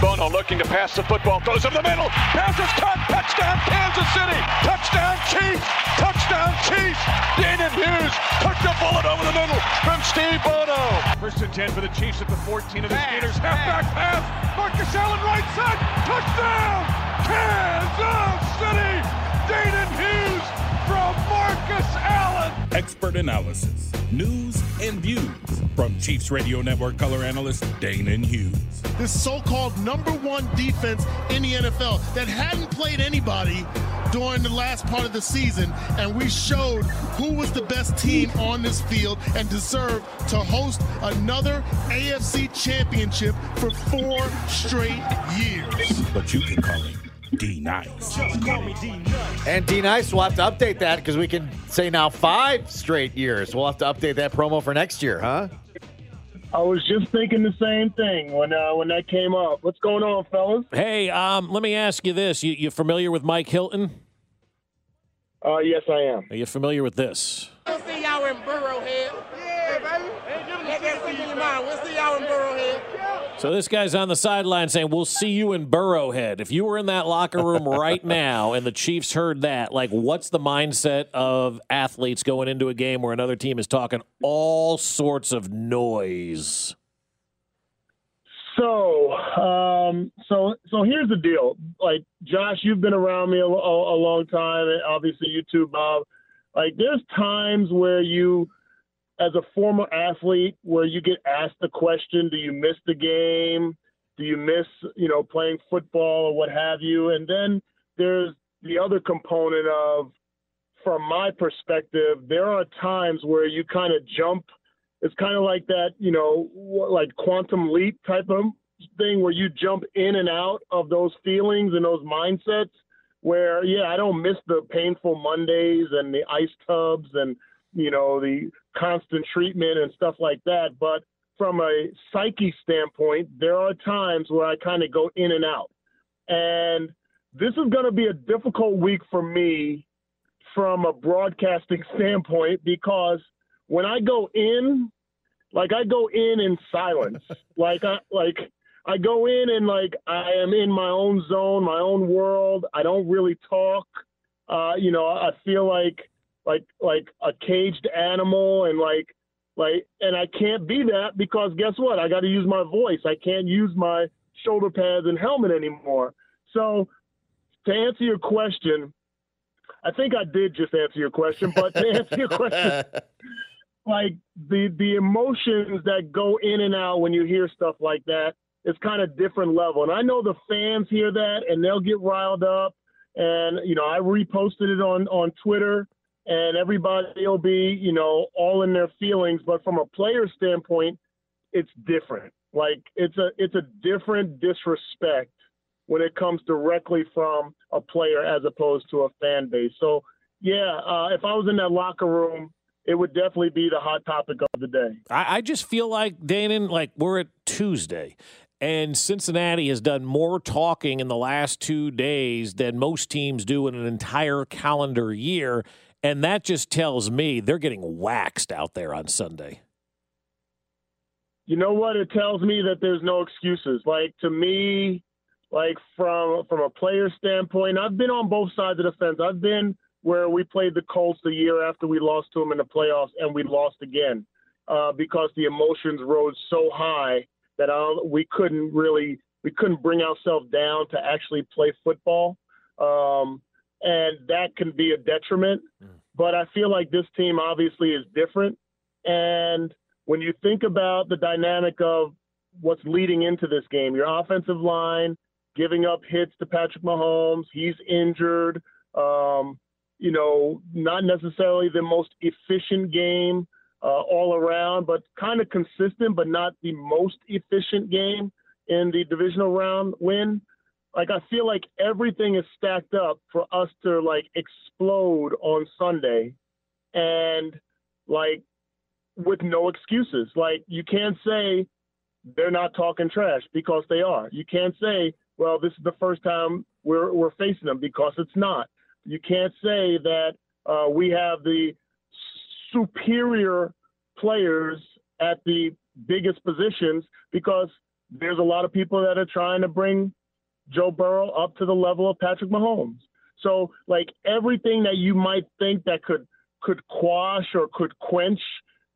Bono looking to pass the football, throws in the middle, pass is cut, touchdown Kansas City, touchdown Chiefs, touchdown Chiefs. Danan Hughes took the bullet over the middle from Steve Bono. First and 10 for the Chiefs at the 14 of the Gators. Halfback pass, Marcus Allen right side, touchdown Kansas City. Danan Hughes from Marcus Allen. Expert analysis, news, and views from Chiefs Radio Network color analyst Danan Hughes. This so-called number one defense in the NFL that hadn't played anybody during the last part of the season, and we showed who was the best team on this field and deserved to host another AFC championship for four straight years. But you can call him D Nice. And D Nice, we'll have to update that because we can say now five straight years. We'll have to update that promo for next year, huh? I was just thinking the same thing when uh, when that came up. What's going on, fellas? Hey, um, let me ask you this: you, you familiar with Mike Hilton? Uh, yes, I am. Are you familiar with this? We'll see y'all in Burrowhead. Yeah, baby. Let that sink in your mind. We'll see y'all in Burrowhead. So this guy's on the sideline saying, "We'll see you in Burrowhead." If you were in that locker room right now and the Chiefs heard that, like, what's the mindset of athletes going into a game where another team is talking all sorts of noise? So, um, so, so here's the deal. Like, Josh, you've been around me a, a, a long time, and obviously you too, Bob. Like, there's times where you, as a former athlete, where you get asked the question, "Do you miss the game? Do you miss, you know, playing football or what have you?" And then there's the other component of, from my perspective, there are times where you kind of jump it's kind of like that, you know, like quantum leap type of thing where you jump in and out of those feelings and those mindsets. Where, yeah, I don't miss the painful Mondays and the ice tubs and, you know, the constant treatment and stuff like that. But from a psyche standpoint, there are times where I kind of go in and out. And this is going to be a difficult week for me from a broadcasting standpoint because when I go in, like I go in in silence. like I like I go in and like I am in my own zone, my own world. I don't really talk. Uh, you know, I feel like like like a caged animal and like like and I can't be that because guess what? I got to use my voice. I can't use my shoulder pads and helmet anymore. So to answer your question, I think I did just answer your question, but to answer your question, like the the emotions that go in and out when you hear stuff like that, it's kind of different level. And I know the fans hear that and they'll get riled up. And you know, I reposted it on on Twitter, and everybody will be you know all in their feelings. But from a player standpoint, it's different. Like it's a it's a different disrespect when it comes directly from a player as opposed to a fan base. So yeah, uh, if I was in that locker room, it would definitely be the hot topic of the day. I, I just feel like Danan, like we're at Tuesday, and Cincinnati has done more talking in the last two days than most teams do in an entire calendar year, and that just tells me they're getting waxed out there on Sunday. You know what? It tells me that there's no excuses. Like to me, like from from a player standpoint, I've been on both sides of the fence. I've been where we played the Colts the year after we lost to them in the playoffs, and we lost again uh, because the emotions rose so high that uh, we couldn't really we couldn't bring ourselves down to actually play football, um, and that can be a detriment. Mm. But I feel like this team obviously is different, and when you think about the dynamic of what's leading into this game, your offensive line giving up hits to Patrick Mahomes, he's injured. Um, you know, not necessarily the most efficient game uh, all around, but kind of consistent, but not the most efficient game in the divisional round win. Like I feel like everything is stacked up for us to like explode on Sunday, and like with no excuses. Like you can't say they're not talking trash because they are. You can't say, well, this is the first time we're we're facing them because it's not you can't say that uh, we have the superior players at the biggest positions because there's a lot of people that are trying to bring Joe Burrow up to the level of Patrick Mahomes. So like everything that you might think that could could quash or could quench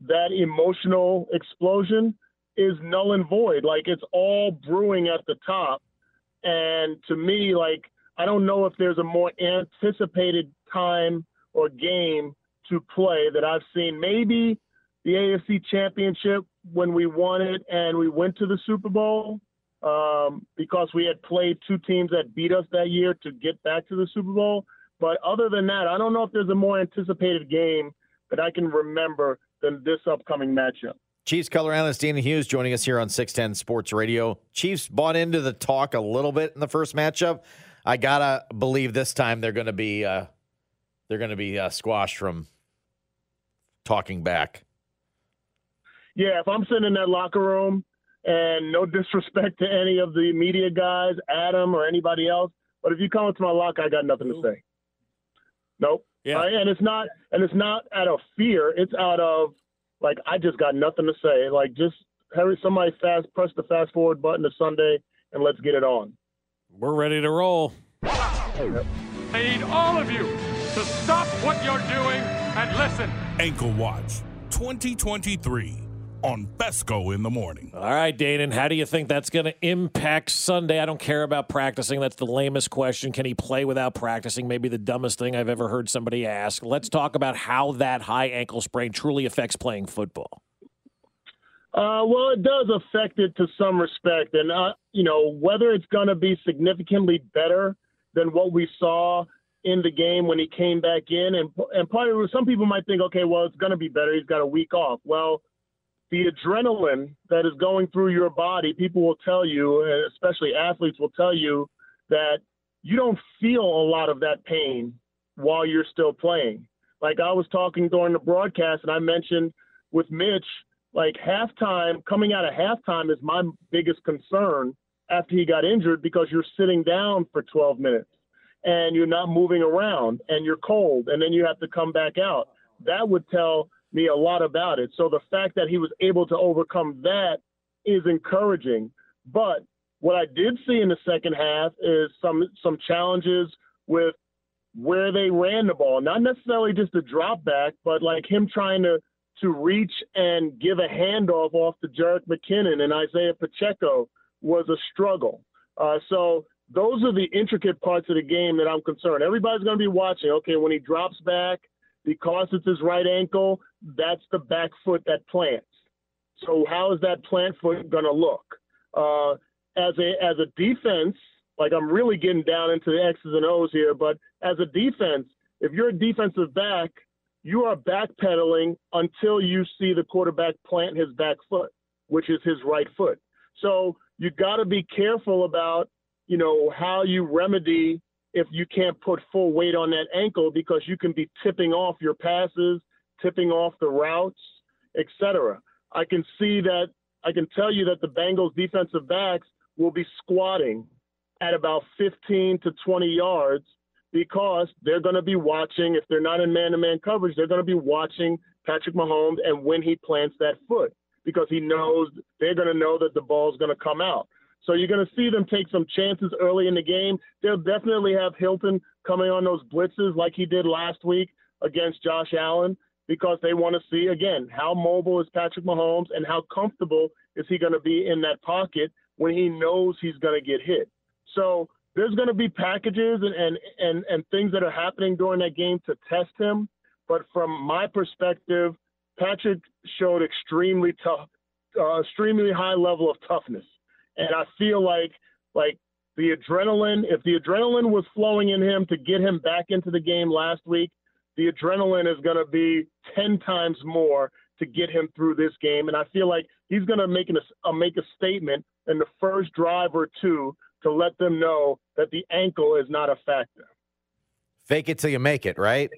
that emotional explosion is null and void. Like it's all brewing at the top. And to me, like I don't know if there's a more anticipated time or game to play that I've seen. Maybe the AFC Championship when we won it and we went to the Super Bowl um, because we had played two teams that beat us that year to get back to the Super Bowl. But other than that, I don't know if there's a more anticipated game that I can remember than this upcoming matchup. Chiefs color analyst Danan Hughes joining us here on 610 Sports Radio. Chiefs bought into the talk a little bit in the first matchup. I gotta believe this time they're going to be uh, they're going to be uh, squashed from talking back. Yeah, if I'm sitting in that locker room, and no disrespect to any of the media guys, Adam or anybody else, but if you come into my locker, I got nothing to say. Nope. Yeah. Uh, and it's not and it's not out of fear. It's out of like I just got nothing to say. Like just hurry somebody fast press the fast forward button to Sunday and let's get it on. We're ready to roll. I need all of you to stop what you're doing and listen. Ankle Watch 2023 on Fescoe in the morning. All right, Danan, how do you think that's going to impact Sunday? I don't care about practicing. That's the lamest question. Can he play without practicing? Maybe the dumbest thing I've ever heard somebody ask. Let's talk about how that high ankle sprain truly affects playing football. Uh, well, it does affect it to some respect, and uh, you know whether it's going to be significantly better than what we saw in the game when he came back in, and and part of some people might think, okay, well, it's going to be better. He's got a week off. Well, the adrenaline that is going through your body, people will tell you, especially athletes will tell you, that you don't feel a lot of that pain while you're still playing. Like I was talking during the broadcast, and I mentioned with Mitch, like halftime, coming out of halftime is my biggest concern after he got injured because you're sitting down for 12 minutes and you're not moving around and you're cold and then you have to come back out. That would tell me a lot about it. So the fact that he was able to overcome that is encouraging. But what I did see in the second half is some some challenges with where they ran the ball. Not necessarily just a drop back, but like him trying to to reach and give a handoff off to Jerick McKinnon and Isaiah Pacheco was a struggle. Uh, so those are the intricate parts of the game that I'm concerned. Everybody's going to be watching. Okay, when he drops back, because it's his right ankle, that's the back foot that plants. So how is that plant foot going to look? Uh, as a as a defense, like I'm really getting down into the X's and O's here, but as a defense, if you're a defensive back, you are backpedaling until you see the quarterback plant his back foot, which is his right foot. So you got to be careful about, you know, how you remedy if you can't put full weight on that ankle because you can be tipping off your passes, tipping off the routes, etc. I can see that I can tell you that the Bengals defensive backs will be squatting at about 15 to 20 yards because they're going to be watching if they're not in man-to-man coverage, they're going to be watching Patrick Mahomes and when he plants that foot because he knows they're going to know that the ball's going to come out. So you're going to see them take some chances early in the game. They'll definitely have Hilton coming on those blitzes like he did last week against Josh Allen because they want to see again how mobile is Patrick Mahomes and how comfortable is he going to be in that pocket when he knows he's going to get hit. So there's going to be packages and, and and and things that are happening during that game to test him. But from my perspective, Patrick showed extremely tough, uh, extremely high level of toughness and I feel like like the adrenaline, if the adrenaline was flowing in him to get him back into the game last week, the adrenaline is going to be 10 times more to get him through this game. And I feel like he's going to make, an, make a statement in the first drive or two to let them know that the ankle is not a factor. Fake it till you make it, right?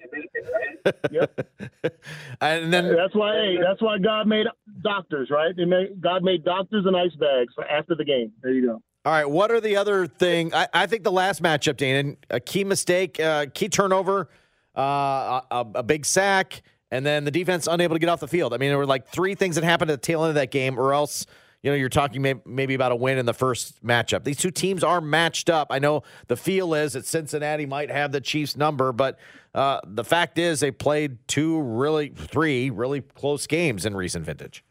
Yep. and then that's why hey, that's why God made doctors, right? They made, God made doctors and ice bags for after the game. There you go. All right. What are the other thing? I, I think the last matchup, Dan, a key mistake, uh, key turnover, uh, a, a, big sack. and then the defense unable to get off the field. I mean, there were like three things that happened at the tail end of that game, or else you know you're talking may- maybe about a win in the first matchup. These two teams are matched up. I know the feel is that Cincinnati might have the Chiefs number, but uh, the fact is they played two really three really close games in recent vintage.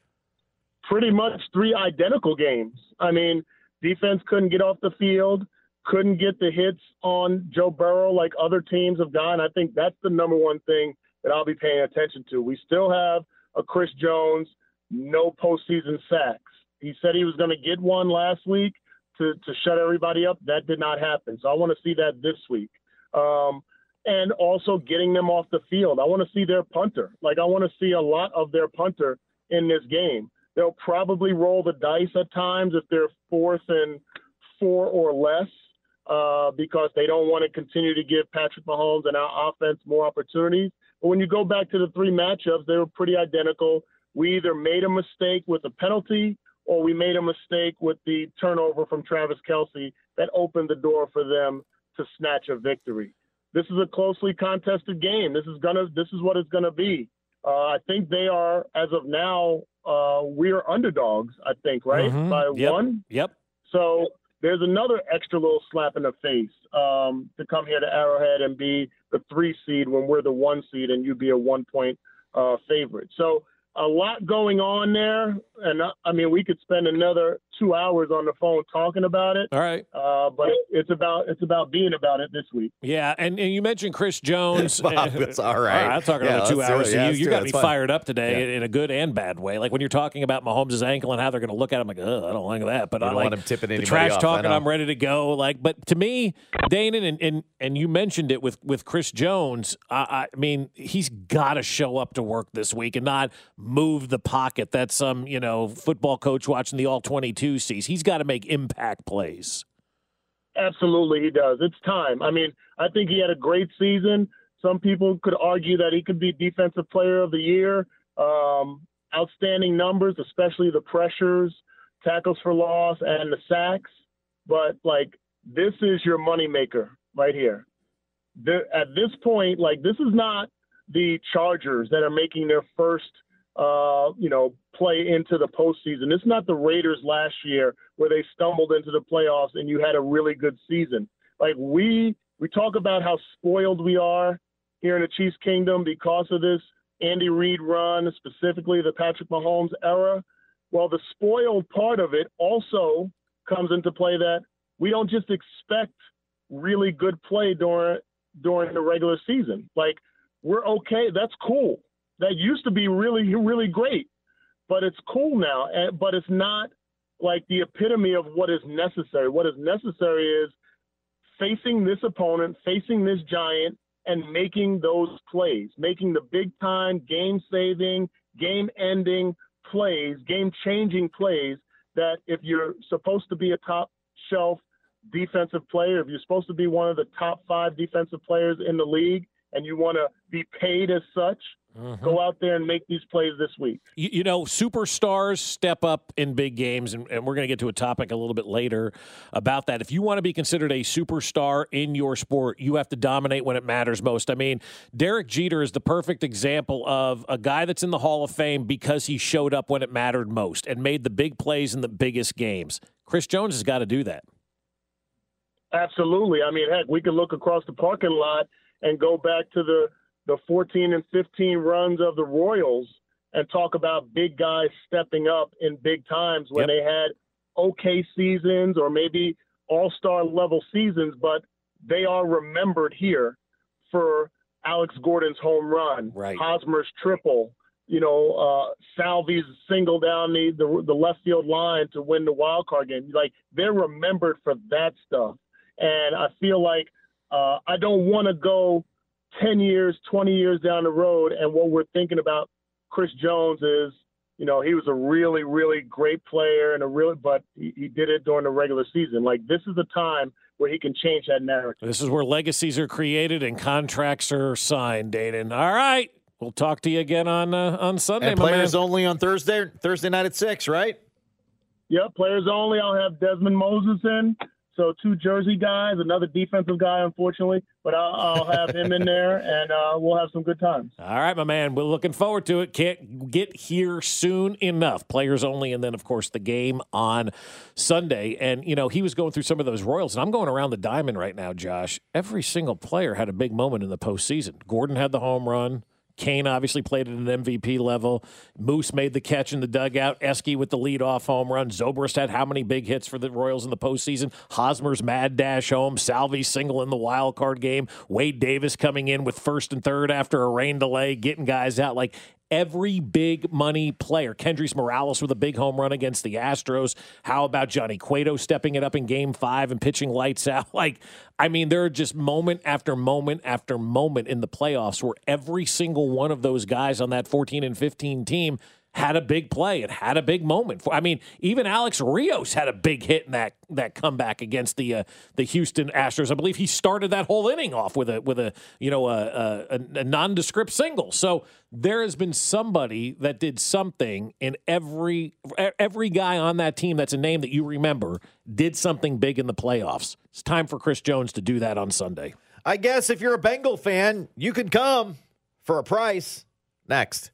Pretty much three identical games. I mean, defense couldn't get off the field, couldn't get the hits on Joe Burrow like other teams have done. I think that's the number one thing that I'll be paying attention to. We still have a Chris Jones, no postseason sacks. He said he was going to get one last week to, to shut everybody up. That did not happen. So I want to see that this week. Um, and also getting them off the field. I want to see their punter. Like, I want to see a lot of their punter in this game. They'll probably roll the dice at times if they're fourth and four or less uh, because they don't want to continue to give Patrick Mahomes and our offense more opportunities. But when you go back to the three matchups, they were pretty identical. We either made a mistake with a penalty or we made a mistake with the turnover from Travis Kelce that opened the door for them to snatch a victory. This is a closely contested game. This is gonna. This is what it's gonna be. Uh, I think they are, as of now, uh, we are underdogs. I think, right, Mhm. by Yep. one. Yep. So there's another extra little slap in the face um, to come here to Arrowhead and be the three seed when we're the one seed and you be a one point uh, favorite. So a lot going on there, and uh, I mean we could spend another two hours on the phone talking about it. All right. Uh, but it's about it's about being about it this week. Yeah, and, and you mentioned Chris Jones. Bob, it's all right. I'm talking Yeah, about two hours. it. Yeah, you you got it. me It's fun. fired up today Yeah. in a good and bad way. Like when you're talking about Mahomes' ankle and how they're going to look at him, like, Ugh, I don't like that. But You I don't like want him tipping the trash off, talking. I'm ready to go. Like, but to me, Danan, and and, and you mentioned it with with Chris Jones. I, I mean, he's got to show up to work this week and not move the pocket That's some you know football coach watching the All 22 sees. He's got to make impact plays. Absolutely, he does. It's time. I mean, I think he had a great season. Some people could argue that he could be Defensive Player of the Year. Um, outstanding numbers, especially the pressures, tackles for loss, and the sacks. But like, this is your moneymaker right here. The, at this point, like, this is not the Chargers that are making their first, uh, you know, play into the postseason. It's not the Raiders last year where they stumbled into the playoffs and you had a really good season. Like we we talk about how spoiled we are here in the Chiefs Kingdom because of this Andy Reid run, specifically the Patrick Mahomes era. Well, the spoiled part of it also comes into play that we don't just expect really good play during during the regular season. Like we're okay. That's cool. That used to be really really great, but it's cool now. Eh, but it's not like the epitome of what is necessary. What is necessary is facing this opponent, facing this giant, and making those plays, making the big time, game saving, game ending plays, game changing plays that if you're supposed to be a top shelf defensive player, if you're supposed to be one of the top five defensive players in the league, and you want to be paid as such, go mm-hmm. out there and make these plays this week. you, you know, superstars step up in big games, and, and we're going to get to a topic a little bit later about that. If you want to be considered a superstar in your sport, you have to dominate when it matters most. I mean, Derek Jeter is the perfect example of a guy that's in the Hall of Fame because he showed up when it mattered most and made the big plays in the biggest games. Chris Jones has got to do that. Absolutely. I mean, heck, we can look across the parking lot and go back to the the 14 and 15 runs of the Royals and talk about big guys stepping up in big times when Yep. they had okay seasons or maybe all-star level seasons, but they are remembered here for Alex Gordon's home run, Right. Hosmer's triple, you know, uh, Salvy's single down the, the the left field line to win the wild card game. Like they're remembered for that stuff, and I feel like uh, I don't want to go 10 years, 20 years down the road, and what we're thinking about Chris Jones is, you know, he was a really, really great player and a really, but he, he did it during the regular season. Like this is the time where he can change that narrative. This is where legacies are created and contracts are signed, Danan. All right. We'll talk to you again on uh, on Sunday, And my man. players only on Thursday Thursday night at six, right? Yep, players only. I'll have Desmond Moses in. So two Jersey guys, another defensive guy, unfortunately, but I'll, I'll have him in there, and uh, we'll have some good times. All right, my man. We're looking forward to it. Can't get here soon enough. Players only, and then of course the game on Sunday. And you know he was going through some of those Royals, and I'm going around the diamond right now, Josh. Every single player had a big moment in the postseason. Gordon had the home run. Cain obviously played at an MVP level. Moose made the catch in the dugout. Esky with the leadoff home run. Zobrist had how many big hits for the Royals in the postseason? Hosmer's mad dash home. Salvy single in the wild card game. Wade Davis coming in with first and third after a rain delay, getting guys out. Like every big money player. Kendrys Morales with a big home run against the Astros. How about Johnny Cueto stepping it up in game five and pitching lights out? Like, I mean, there are just moment after moment after moment in the playoffs where every single one of those guys on that 14 and 15 team had a big play and had a big moment. I mean, even Alex Rios had a big hit in that that comeback against the uh, the Houston Astros. I believe he started that whole inning off with a with a you know a, a, a nondescript single. So there has been somebody that did something, and every every guy on that team that's a name that you remember did something big in the playoffs. It's time for Chris Jones to do that on Sunday. I guess if you're a Bengal fan, you could come for a price. Next.